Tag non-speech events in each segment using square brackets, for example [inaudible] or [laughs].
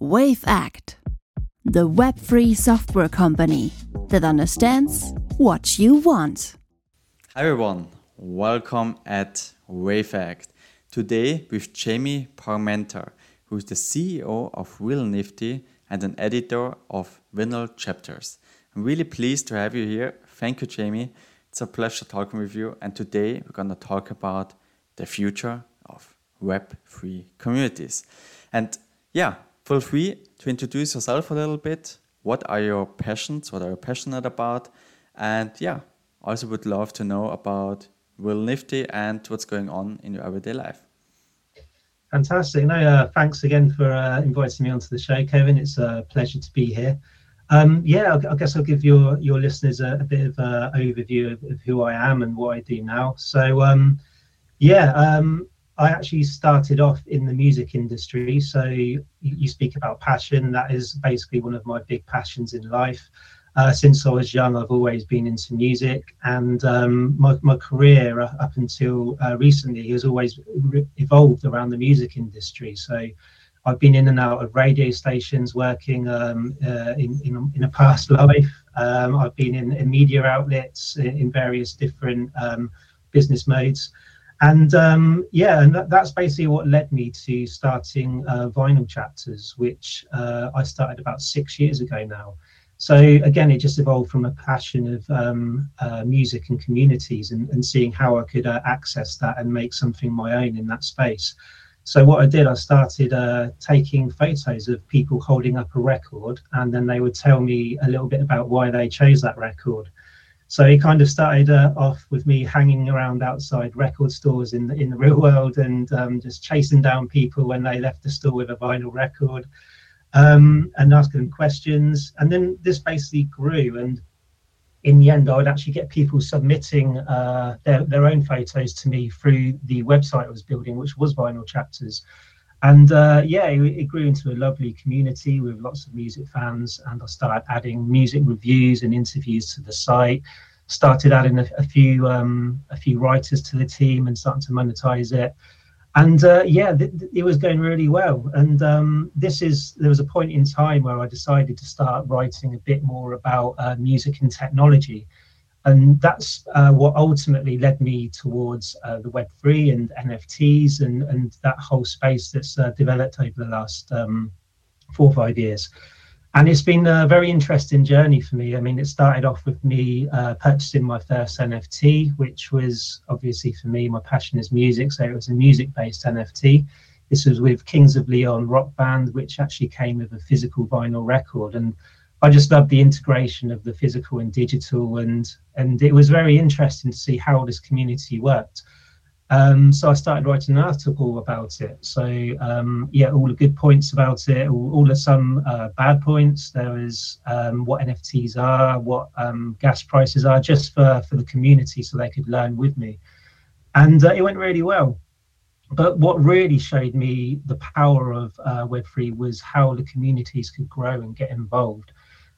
Wave Act, the Web3 software company that understands what you want. Hi everyone, welcome at WaveAct. Today with Jamie Parmenter, who is the CEO of Real Nifty and an editor of Vinyl Chapters. I'm really pleased to have you here. Thank you, Jamie. It's a pleasure talking with you. And today we're going to talk about the future of Web3 communities. And yeah, feel free to introduce yourself a little bit. What are your passions? What are you passionate about? And yeah, also would love to know about Real Nifty and what's going on in your everyday life. Fantastic. No, uh, thanks again for uh, inviting me onto the show, Kevin. It's a pleasure to be here. Um, yeah, I, guess I'll give your your listeners a, a bit of an overview of, of, who I am and what I do now. So, um, yeah, um, I actually started off in the music industry. So you, speak about passion. That is basically one of my big passions in life. Uh, since I was young, I've always been into music, and um, my, my career up until uh, recently has always re- evolved around the music industry. So I've been in and out of radio stations working um, uh, in, in, in, a past [laughs] life. Um, I've been in, in, media outlets in, various different um, business modes. And um, yeah, and that, that's basically what led me to starting uh, Vinyl Chapters, which uh, I started about six years ago now. So again, it just evolved from a passion of um, uh, music and communities and, and, seeing how I could uh, access that and make something my own in that space. So what I did, I started uh, taking photos of people holding up a record, and then they would tell me a little bit about why they chose that record. So it kind of started uh, off with me hanging around outside record stores in the in the real world and um, just chasing down people when they left the store with a vinyl record, um, and asking them questions. And then this basically grew, and in the end, I would actually get people submitting uh, their, their own photos to me through the website I was building, which was Vinyl Chapters. And uh, yeah, it, it, grew into a lovely community with lots of music fans. And I started adding music reviews and interviews to the site. Started adding a, a few um, a few writers to the team and starting to monetize it and uh, yeah, th- th- it was going really well. And um, this is there was a point in time where I decided to start writing a bit more about uh, music and technology, and that's uh, what ultimately led me towards uh, the Web three and NFTs and and that whole space that's uh, developed over the last um, four or five years and it's been a very interesting journey for me. I mean, it started off with me uh, purchasing my first NFT, which was obviously for me, my passion is music. So it was a music based NFT. This was with Kings of Leon rock band, which actually came with a physical vinyl record. And I just loved the integration of the physical and digital. And, and it was very interesting to see how this community worked. Um, so I started writing an article about it. So um, yeah, all the good points about it, all, all the some uh, bad points. There is um, what NFTs are, what um, gas prices are, just for for the community, so they could learn with me. And uh, it went really well. But what really showed me the power of uh, Web3 was how the communities could grow and get involved.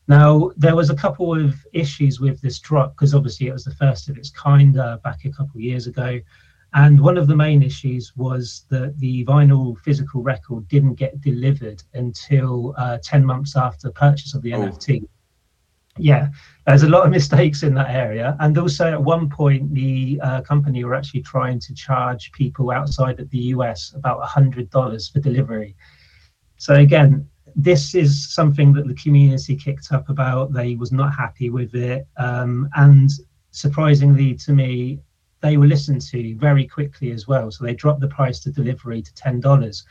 Now, there was a couple of issues with this drop because obviously it was the first of its kind uh, back a couple of years ago. And one of the main issues was that the vinyl physical record didn't get delivered until uh, 10 months after purchase of the oh. NFT. Yeah, there's a lot of [laughs] mistakes in that area. And also, at one point, the uh, company were actually trying to charge people outside of the US about $100 for delivery. So, again, this is something that the community kicked up about. They was not happy with it. Um, and surprisingly to me, they were listened to very quickly as well. So they dropped the price to delivery to ten dollars,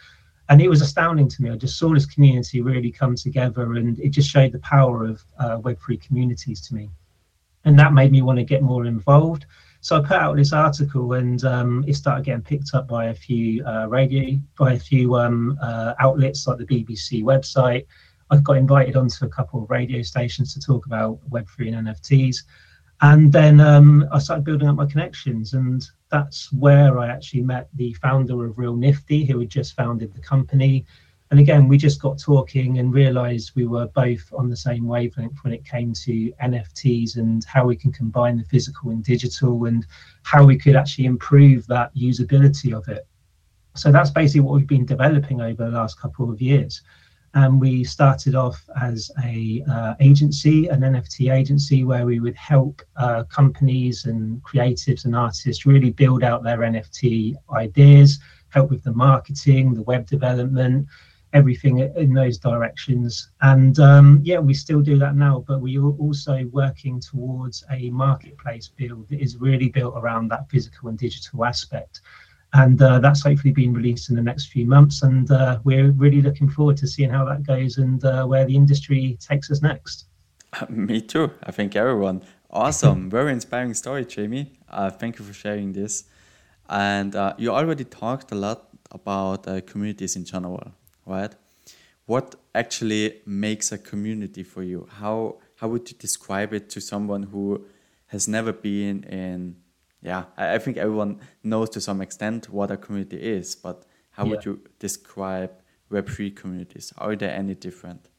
and it was astounding to me. I just saw this community really come together, and it just showed the power of uh, Web3 communities to me, and that made me want to get more involved. So I put out this article, and um, it started getting picked up by a few uh, radio, by a few um, uh, outlets like the BBC website. I got invited onto a couple of radio stations to talk about Web3 and NFTs and then um, I started building up my connections, and that's where I actually met the founder of Real Nifty, who had just founded the company. And again, we just got talking and realized we were both on the same wavelength when it came to NFTs and how we can combine the physical and digital and how we could actually improve that usability of it. So that's basically what we've been developing over the last couple of years. and we started off as a uh, agency an nft agency where we would help uh, companies and creatives and artists really build out their nft ideas help with the marketing the web development everything in those directions and um, yeah we still do that now but we are also working towards a marketplace build that is really built around that physical and digital aspect and uh, that's hopefully being released in the next few months. And uh, we're really looking forward to seeing how that goes and uh, where the industry takes us next. [laughs] me too. I think everyone. Awesome, [laughs] very inspiring story, Jamie. Uh, thank you for sharing this. And uh, you already talked a lot about uh, communities in general, right? What actually makes a community for you? How how would you describe it to someone who has never been in yeah, I, I think everyone knows to some extent what a community is, but how yeah. would you describe Web3 communities? Are they any different?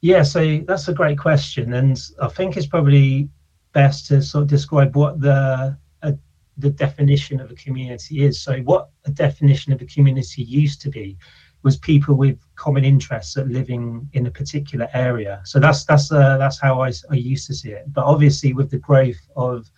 Yeah, so that's a great question, and I think it's probably best to sort of describe what the uh, the definition of a community is. So, what a definition of a community used to be was people with common interests that living in a particular area. So that's that's uh, that's how I, I used to see it. But obviously, with the growth of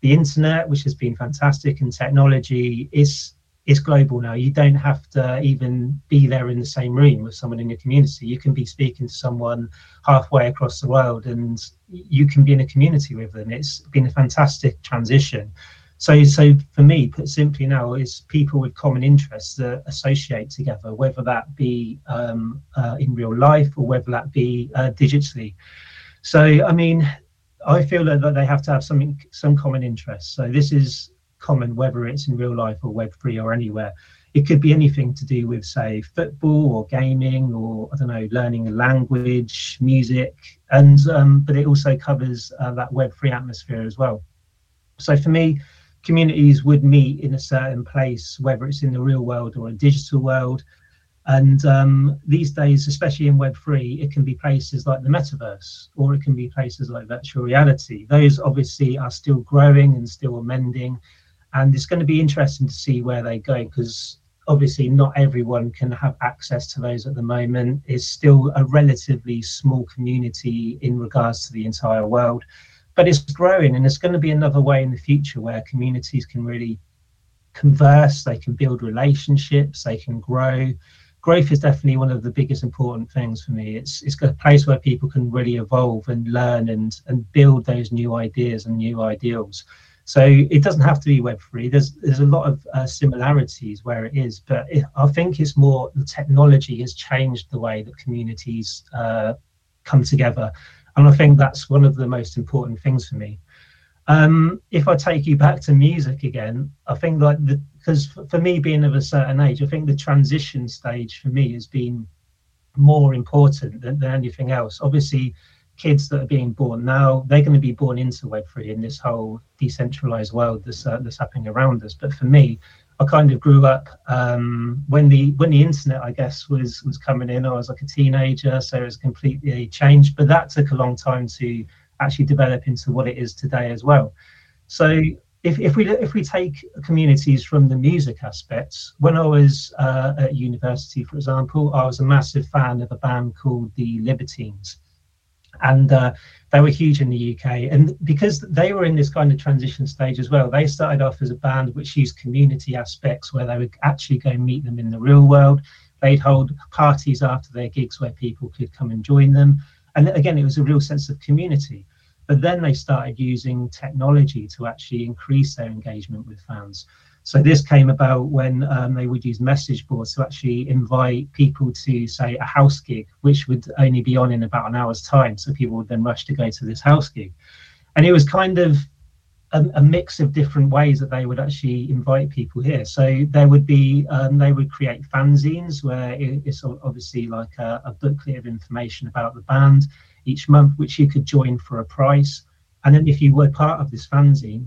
the internet, which has been fantastic, and technology is is global now. You don't have to even be there in the same room with someone in your community. You can be speaking to someone halfway across the world, and you can be in a community with them. It's been a fantastic transition. So, so for me, put simply now, is people with common interests that associate together, whether that be um, uh, in real life or whether that be uh, digitally. So, I mean, I feel that they have to have something, some common interest. So this is common whether it's in real life or Web three or anywhere. It could be anything to do with, say, football or gaming or I don't know, learning a language, music, and um, but it also covers uh, that Web three atmosphere as well. So for me, communities would meet in a certain place, whether it's in the real world or a digital world. And um, these days, especially in Web3, it can be places like the metaverse or it can be places like virtual reality. Those obviously are still growing and still amending. And it's going to be interesting to see where they go because obviously not everyone can have access to those at the moment. It's still a relatively small community in regards to the entire world, but it's growing and it's going to be another way in the future where communities can really converse, they can build relationships, they can grow growth is definitely one of the biggest important things for me. It's it's a place where people can really evolve and learn and and build those new ideas and new ideals. So it doesn't have to be Web3 There's there's a lot of uh, similarities where it is, but it, I think it's more the technology has changed the way that communities uh, come together, and I think that's one of the most important things for me. Um, if I take you back to music again, I think like because for me being of a certain age, I think the transition stage for me has been more important than, than anything else. Obviously, kids that are being born now, they're going to be born into Web3 in this whole decentralized world that's, uh, that's happening around us. But for me, I kind of grew up um, when the when the internet, I guess, was was coming in. I was like a teenager, so it was completely changed. But that took a long time to actually develop into what it is today as well. So if, if we if we take communities from the music aspects, when I was uh, at university, for example, I was a massive fan of a band called the Libertines, and uh, they were huge in the UK. And because they were in this kind of transition stage as well, they started off as a band which used community aspects where they would actually go meet them in the real world. They'd hold parties after their gigs where people could come and join them. And again, it was a real sense of community. But then they started using technology to actually increase their engagement with fans. So this came about when um, they would use message boards to actually invite people to say a house gig, which would only be on in about an hour's time. So people would then rush to go to this house gig. And it was kind of a, a mix of different ways that they would actually invite people here. So there would be, um, they would create fanzines where it's obviously like a, a booklet of information about the band each month, which you could join for a price. And then if you were part of this fanzine,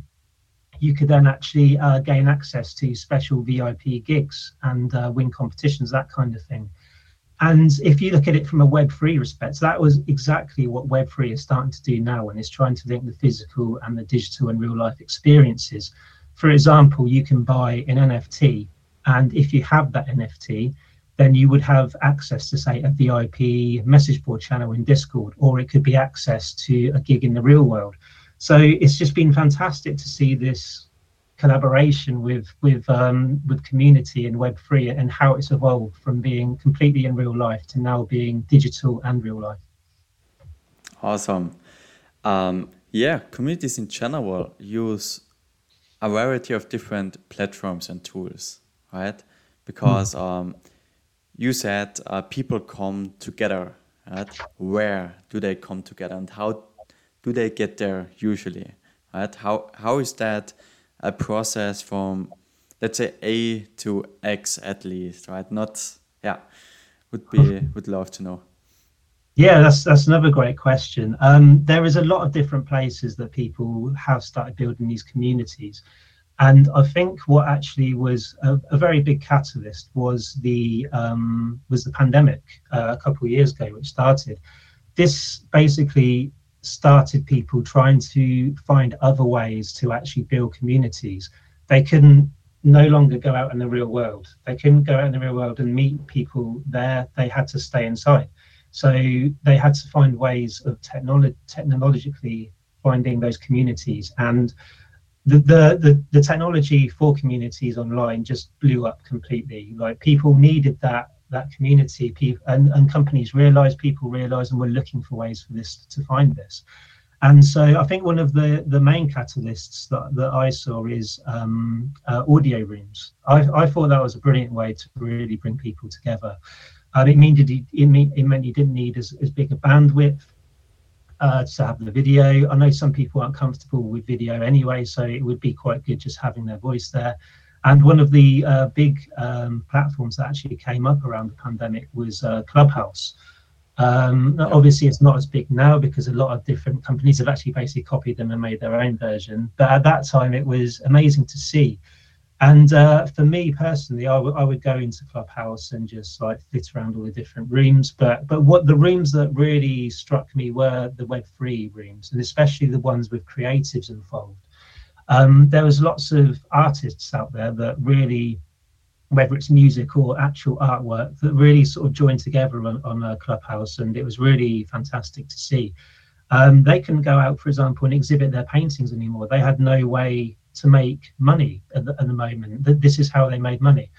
you could then actually uh, gain access to special VIP gigs and uh, win competitions, that kind of thing. And if you look at it from a Web3 respect, that was exactly what Web3 is starting to do now and is trying to link the physical and the digital and real life experiences. For example, you can buy an NFT, and if you have that NFT, then you would have access to say a VIP message board channel in Discord, or it could be access to a gig in the real world. So it's just been fantastic to see this collaboration with with um, with community and Web three and how it's evolved from being completely in real life to now being digital and real life. Awesome. Um, yeah, communities in general use a variety of different platforms and tools, right? Because mm. um, you said uh, people come together, right? Where do they come together, and how do they get there usually, right? How how is that a process from let's say A to X at least, right? Not yeah, would be would love to know. Yeah, that's that's another great question. Um, there is a lot of different places that people have started building these communities, and I think what actually was a, a very big catalyst was the um, was the pandemic uh, a couple of years ago, which started. This basically started people trying to find other ways to actually build communities. They couldn't no longer go out in the real world. They couldn't go out in the real world and meet people there. They had to stay inside. So they had to find ways of technolo- technologically finding those communities. And the, the, the, the technology for communities online just blew up completely. Like people needed that that community people and, and companies realize people realize and we're looking for ways for this to find this and so i think one of the the main catalysts that, that i saw is um, uh, audio rooms I, I thought that was a brilliant way to really bring people together and it meant it, it, mean, it meant you didn't need as, as big a bandwidth uh, to have the video. I know some people aren't comfortable with video anyway, so it would be quite good just having their voice there. And one of the uh, big um, platforms that actually came up around the pandemic was uh, Clubhouse. Um, obviously, it's not as big now because a lot of different companies have actually basically copied them and made their own version. But at that time, it was amazing to see and uh, for me personally, I, w- I would go into Clubhouse and just like flit around all the different rooms. But but what the rooms that really struck me were the Web three rooms, and especially the ones with creatives involved. Um, there was lots of artists out there that really, whether it's music or actual artwork, that really sort of joined together on, on a Clubhouse, and it was really fantastic to see. Um, they couldn't go out, for example, and exhibit their paintings anymore. They had no way to make money at the, at the moment. This is how they made money.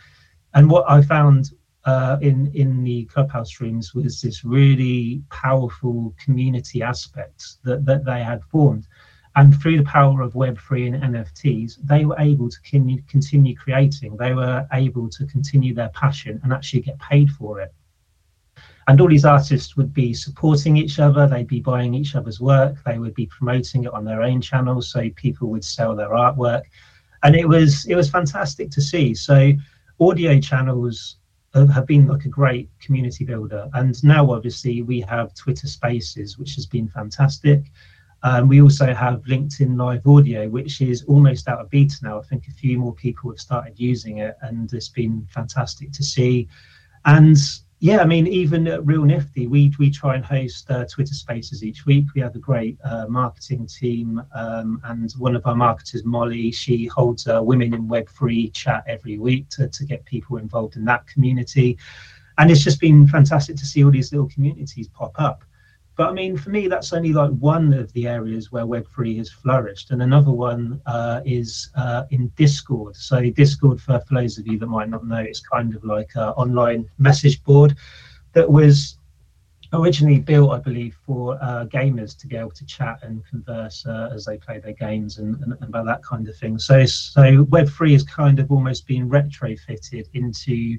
And what I found uh, in in the clubhouse rooms was this really powerful community aspect that that they had formed. And through the power of Web3 and NFTs, they were able to continue, creating. They were able to continue their passion and actually get paid for it. And all these artists would be supporting each other. They'd be buying each other's work. They would be promoting it on their own channels so people would sell their artwork. And it was it was fantastic to see. So audio channels have been like a great community builder. And now obviously we have twitter spaces which has been fantastic um, we also have linkedin live audio which is almost out of beta now i think a few more people have started using it and it's been fantastic to see and yeah, I mean, even at Real Nifty, we we try and host uh, Twitter Spaces each week. We have a great uh, marketing team, um, and one of our marketers, Molly, she holds a Women in Web3 chat every week to to get people involved in that community, and it's just been fantastic to see all these little communities pop up. But I mean, for me, that's only like one of the areas where Web3 has flourished. And another one uh, is uh, in Discord. So, Discord, for, for those of you that might not know, it's kind of like an online message board that was originally built, I believe, for uh, gamers to be able to chat and converse uh, as they play their games and, and, and, about that kind of thing. So, so Web3 has kind of almost been retrofitted into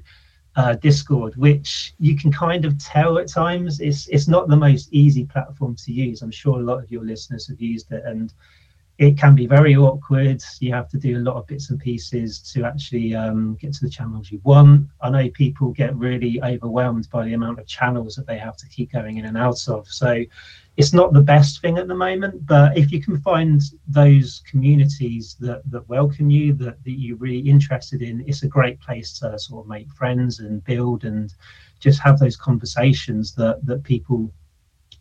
uh, Discord, which you can kind of tell at times it's it's not the most easy platform to use. I'm sure a lot of your listeners have used it, and it can be very awkward. You have to do a lot of bits and pieces to actually um, get to the channels you want. I know people get really overwhelmed by the amount of channels that they have to keep going in and out of. So it's not the best thing at the moment, but if you can find those communities that, that welcome you, that, that you're really interested in, it's a great place to sort of make friends and build and just have those conversations that, that people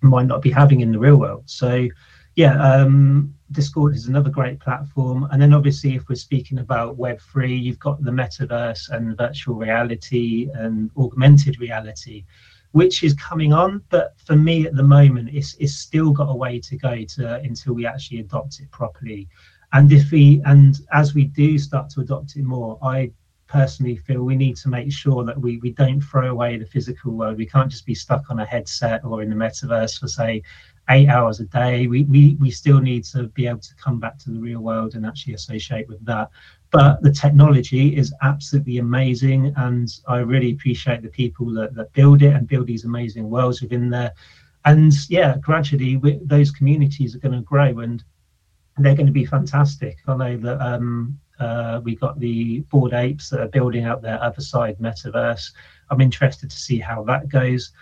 might not be having in the real world. So yeah, um, Discord is another great platform. And then obviously, if we're speaking about Web3, you've got the metaverse and virtual reality and augmented reality, which is coming on. But for me at the moment, it's, it's still got a way to go to until we actually adopt it properly. And if we and as we do start to adopt it more, I personally feel we need to make sure that we, we don't throw away the physical world. We can't just be stuck on a headset or in the metaverse for say eight hours a day. We, we, we still need to be able to come back to the real world and actually associate with that. But the technology is absolutely amazing. And I really appreciate the people that, that build it and build these amazing worlds within there. And yeah, gradually we, those communities are going to grow and they're going to be fantastic. I know that um, uh, we got the Bored Apes that are building out their Otherside metaverse. I'm interested to see how that goes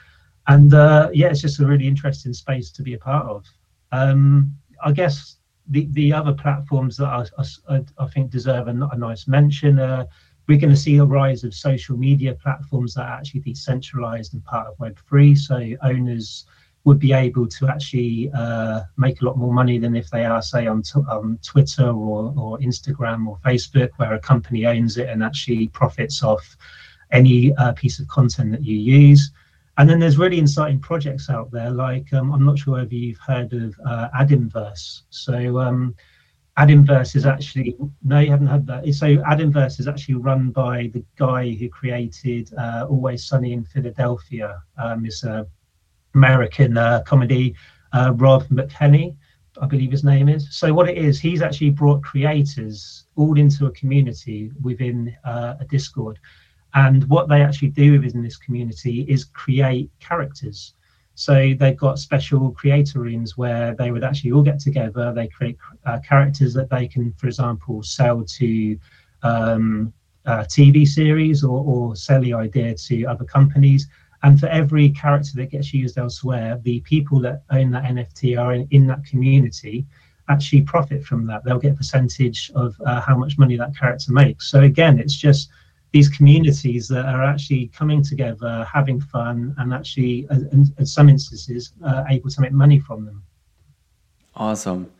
and uh, yeah, it's just a really interesting space to be a part of. Um, I guess the the other platforms that I, I, I think deserve a, a, nice mention. Uh, we're going to see a rise of social media platforms that are actually decentralized and part of Web3. So owners would be able to actually uh, make a lot more money than if they are, say, on, t- on Twitter or, or Instagram or Facebook, where a company owns it and actually profits off any uh, piece of content that you use. And then there's really exciting projects out there, like um, I'm not sure whether you've heard of uh, Adimverse. So um, Adimverse is actually no, you haven't heard that. So Adimverse is actually run by the guy who created uh, Always Sunny in Philadelphia. Um, it's a American uh, comedy, uh, Rob McElhenney, I believe his name is. So what it is, he's actually brought creators all into a community within uh, a Discord and what they actually do within this community is create characters. So they've got special creator rooms where they would actually all get together. They create uh, characters that they can, for example, sell to um, TV series or, or sell the idea to other companies. And for every character that gets used elsewhere, the people that own that NFT are in, in that community actually profit from that. They'll get a percentage of uh, how much money that character makes. So again, it's just these communities that are actually coming together, having fun, and actually, uh, in, in some instances, uh, able to make money from them. Awesome.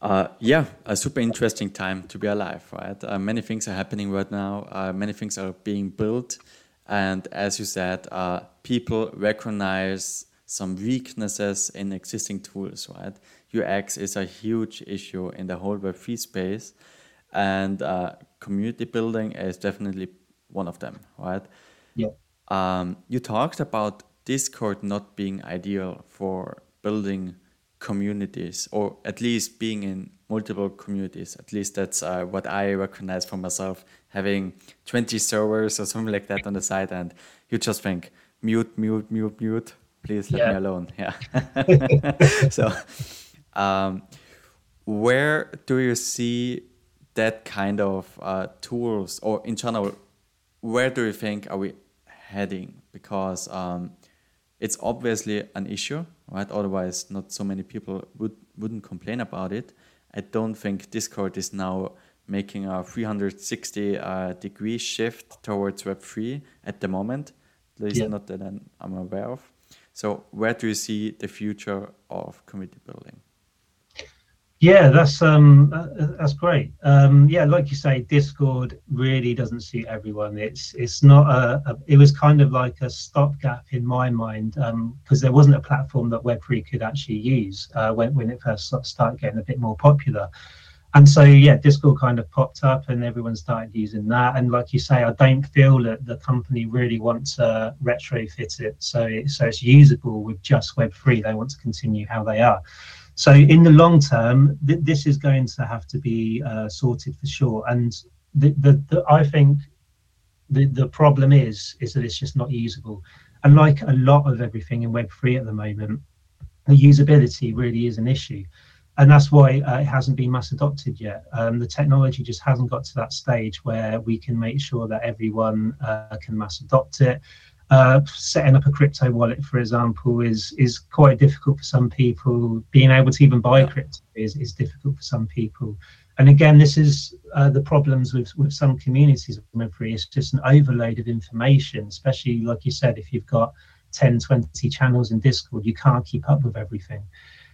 Uh, yeah, a super interesting time to be alive, right? Uh, many things are happening right now. Uh, many things are being built, and as you said, uh, people recognize some weaknesses in existing tools, right? UX is a huge issue in the whole Web3 space, and community building is definitely one of them, right? Yeah. Um, you talked about Discord not being ideal for building communities, or at least being in multiple communities. At least that's uh, what I recognize for myself. Having 20 servers or something like that on the side, and you just think mute, mute, mute, mute. Please let yeah. me alone. [laughs] Yeah. [laughs] so, um, where do you see that kind of uh, tools, or in general, where do you think are we heading? Because um, it's obviously an issue, right? Otherwise, not so many people would wouldn't complain about it. I don't think Discord is now making a 360 uh, degree shift towards Web3 at the moment, at least yeah. not that I'm aware of. So, where do you see the future of community building? Yeah, that's um that's great. Um, yeah, like you say, Discord really doesn't suit everyone. It's it's not a, a it was kind of like a stopgap in my mind because um, there wasn't a platform that Web3 could actually use uh, when when it first started getting a bit more popular. And so yeah, Discord kind of popped up and everyone started using that. And like you say, I don't feel that the company really wants to retrofit it so it, so it's usable with just Web3. They want to continue how they are. So in the long term, th- this is going to have to be uh, sorted for sure. And the, the, the, I think the, the problem is is that it's just not usable. And like a lot of everything in Web3 at the moment, the usability really is an issue. And that's why uh, it hasn't been mass adopted yet. Um, the technology just hasn't got to that stage where we can make sure that everyone uh, can mass adopt it uh, setting up a crypto wallet, for example, is is quite difficult for some people. Being able to even buy crypto is, is difficult for some people. And again, this is uh, the problems with, with some communities of Web3. It's just an overload of information, especially like you said, if you've got 10, 20 channels in Discord, you can't keep up with everything.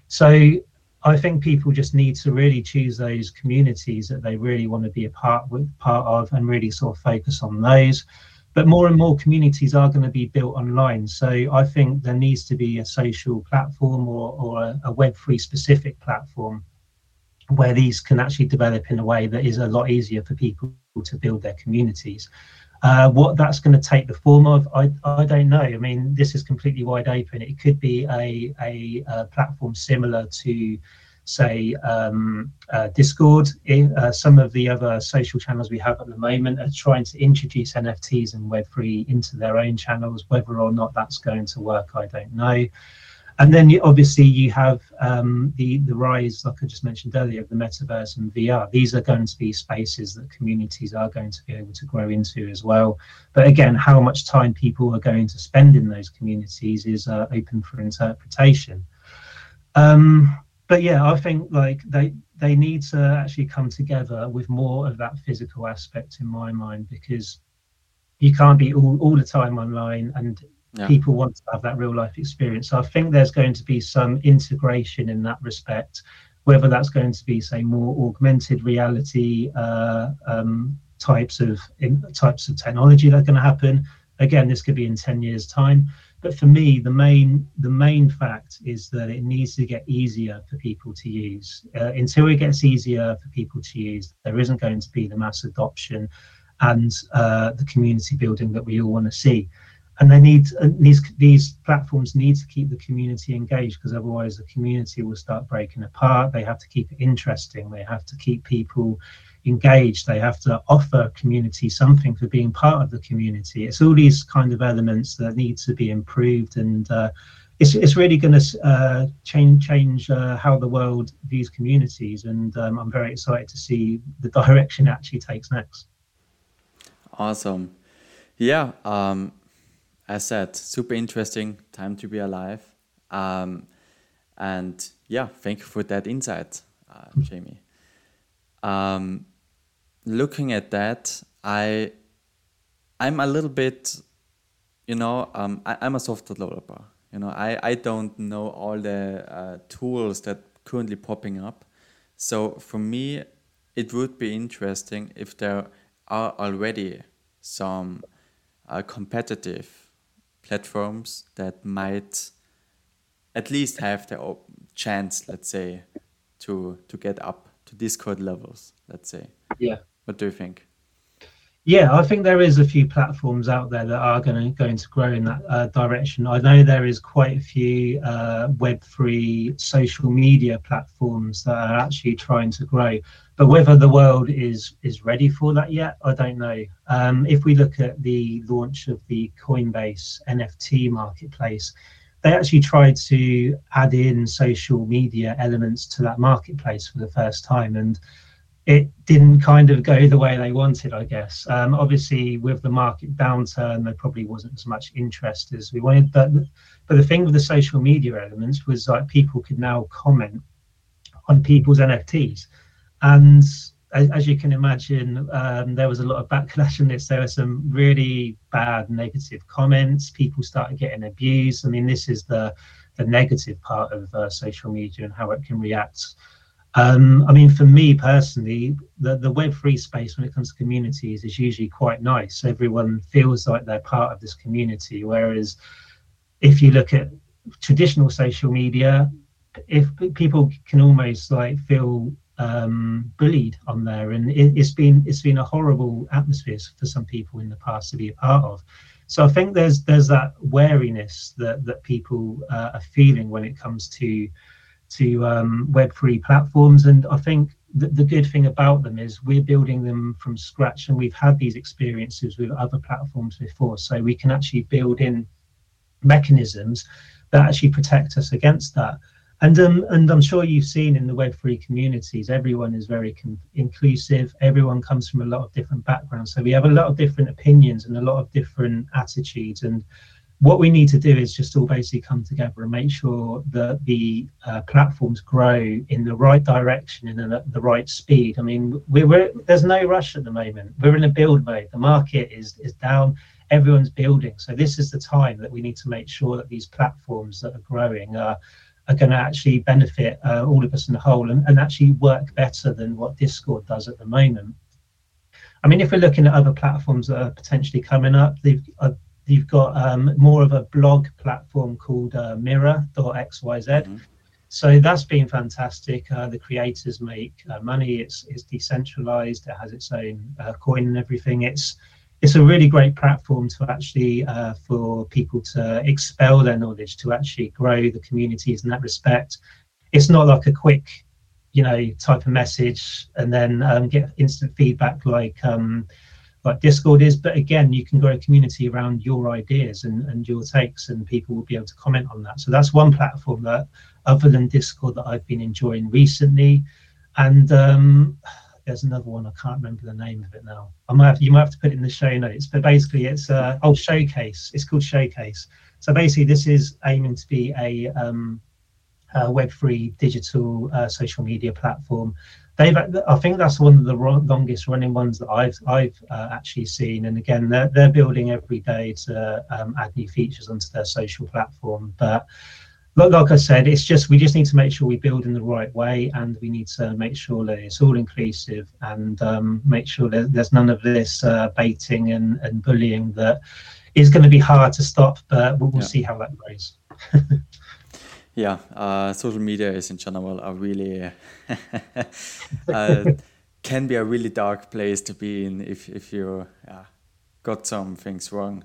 So I think people just need to really choose those communities that they really want to be a part with, part of, and really sort of focus on those. But more and more communities are going to be built online. So I think there needs to be a social platform or, or a, a Web3 specific platform where these can actually develop in a way that is a lot easier for people to build their communities. Uh, what that's going to take the form of, I, I don't know. I mean, this is completely wide open. It could be a, a, a platform similar to, say, um, uh, Discord. uh, some of the other social channels we have at the moment are trying to introduce NFTs and Web3 into their own channels. Whether or not that's going to work, I don't know and then you, obviously you have um, the the rise, like I just mentioned earlier, of the metaverse and VR. These are going to be spaces that communities are going to be able to grow into as well. But again, how much time people are going to spend in those communities is uh, open for interpretation. Um, but yeah, I think like they they need to actually come together with more of that physical aspect in my mind because you can't be all, all the time online and yeah. people want to have that real life experience. So I think there's going to be some integration in that respect, whether that's going to be say more augmented reality uh, um, types of in, types of technology that are going to happen. Again, this could be in ten years' time. But for me, the main the main fact is that it needs to get easier for people to use. Uh, until it gets easier for people to use, there isn't going to be the mass adoption and uh, the community building that we all want to see. And they need uh, these these platforms need to keep the community engaged because otherwise the community will start breaking apart. They have to keep it interesting. They have to keep people engaged they have to offer community something for being part of the community it's all these kind of elements that need to be improved and uh, it's, it's really going to uh, change change uh, how the world views communities and um, i'm very excited to see the direction it actually takes next awesome yeah um, as said, super interesting time to be alive. Um, and yeah, thank you for that insight, uh, Jamie. Um, looking at that, I I'm a little bit, you know, um, I, am a software developer. You know, I, I don't know all the uh, tools that currently popping up. So for me, it would be interesting if there are already some uh, competitive platforms that might at least have the chance, let's say, to to get up to Discord levels. Let's say. Yeah. What do you think? Yeah, I think there is a few platforms out there that are going to going to grow in that uh, direction. I know there is quite a few uh, Web three social media platforms that are actually trying to grow, but whether the world is is ready for that yet, I don't know. Um, if we look at the launch of the Coinbase NFT marketplace, they actually tried to add in social media elements to that marketplace for the first time, and it didn't kind of go the way they wanted, I guess. Um, obviously, with the market downturn, there probably wasn't as much interest as we wanted. But but the thing with the social media elements was like people could now comment on people's NFTs, and as, as you can imagine, um, there was a lot of backlash on this. There were some really bad negative comments. People started getting abused. I mean, this is the the negative part of uh, social media and how it can react um, I mean, for me personally, the, the Web3 space when it comes to communities is usually quite nice. Everyone feels like they're part of this community. Whereas if you look at traditional social media, if people can almost like feel um, bullied on there, and it, has been it's been a horrible atmosphere for some people in the past to be a part of. So I think there's there's that wariness that that people uh, are feeling when it comes to to um, Web3 platforms. And I think the, the good thing about them is we're building them from scratch and we've had these experiences with other platforms before. So we can actually build in mechanisms that actually protect us against that. And um, and I'm sure you've seen in the Web3 communities, everyone is very com- inclusive. Everyone comes from a lot of different backgrounds, so we have a lot of different opinions and a lot of different attitudes. And what we need to do is just all basically come together and make sure that the uh, platforms grow in the right direction and at the right speed. I mean, we're, there's no rush at the moment. We're in a build mode. The market is is down. Everyone's building. So this is the time that we need to make sure that these platforms that are growing are are going to actually benefit uh, all of us in the whole and, and actually work better than what Discord does at the moment. I mean, if we're looking at other platforms that are potentially coming up, they've uh, you've got um, more of a blog platform called uh, Mirror.xyz. Mm-hmm. So that's been fantastic. Uh, the creators make uh, money. It's it's decentralized. It has its own uh, coin and everything. It's it's a really great platform to actually uh, for people to expel their knowledge, to actually grow the communities in that respect. It's not like a quick, you know, type of message and then um, get instant feedback like um, like Discord is. But again, you can grow a community around your ideas and, and your takes, and people will be able to comment on that. So that's one platform that, other than Discord, that I've been enjoying recently. And um, there's another one I can't remember the name of it now. I might have, you might have to put it in the show notes, but basically it's uh, oh Showcase. It's called Showcase. So basically, this is aiming to be a, um, Web3 digital uh, social media platform. They've, I think that's one of the longest running ones that I've I've uh, actually seen. And again, they're they're building every day to um, add new features onto their social platform, but like I said, it's just we just need to make sure we build in the right way, and we need to make sure that it's all inclusive and um, make sure that there's none of this uh, baiting and, and bullying that is going to be hard to stop. But we'll, we'll yeah. see how that goes. [laughs] yeah, uh, social media is in general a really [laughs] uh, can be a really dark place to be in if if you got some things wrong.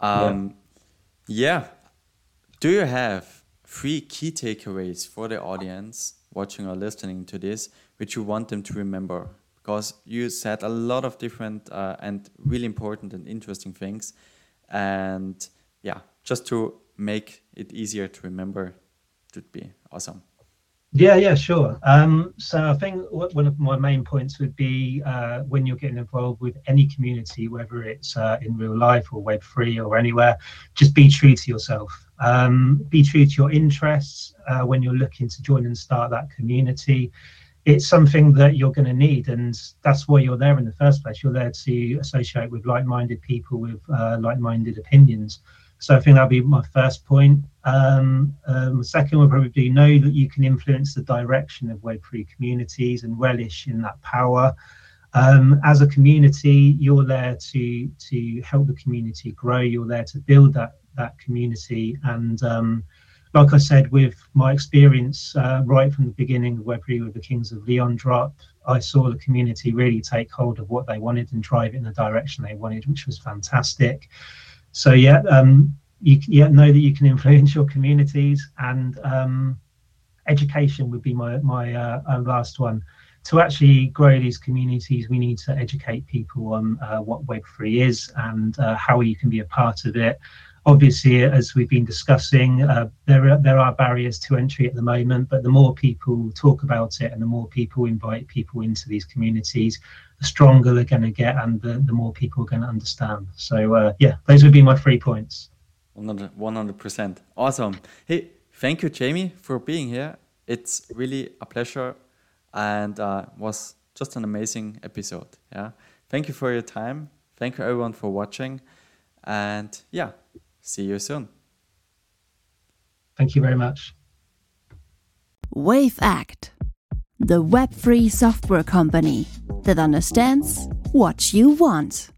Um, yeah. yeah. Do you have three key takeaways for the audience watching or listening to this, which you want them to remember? Because you said a lot of different uh, and really important and interesting things. And yeah, just to make it easier to remember would be awesome. Yeah, yeah, sure. Um, so I think one of my main points would be uh, when you're getting involved with any community, whether it's uh, in real life or Web3 or anywhere, just be true to yourself. Um, be true to your interests uh, when you're looking to join and start that community. It's something that you're going to need, and that's why you're there in the first place. You're there to associate with like minded people with uh, like minded opinions. So I think that'll be my first point. Um, um, second would probably be know that you can influence the direction of Web3 communities and relish in that power. Um, as a community, you're there to to help the community grow. You're there to build that that community. And um, like I said, with my experience uh, right from the beginning of Web3 with the Kings of Leon drop, I saw the community really take hold of what they wanted and drive it in the direction they wanted, which was fantastic. So yeah, um, you yeah, know that you can [laughs] influence your communities, and um, education would be my my uh, uh, last one. To actually grow these communities, we need to educate people on uh, what Web3 is and uh, how you can be a part of it obviously, as we've been discussing, uh, there are there are barriers to entry at the moment. But the more people talk about it, and the more people invite people into these communities, the stronger they're going to get, and the, the more people are going to understand. So uh, yeah, those would be my three points. One hundred percent, awesome. Hey, thank you, Jamie, for being here. It's really a pleasure, and uh, was just an amazing episode. Yeah, thank you for your time. Thank you everyone for watching, and yeah. See you soon. Thank you very much. WaveAct, the Web3 software company that understands what you want.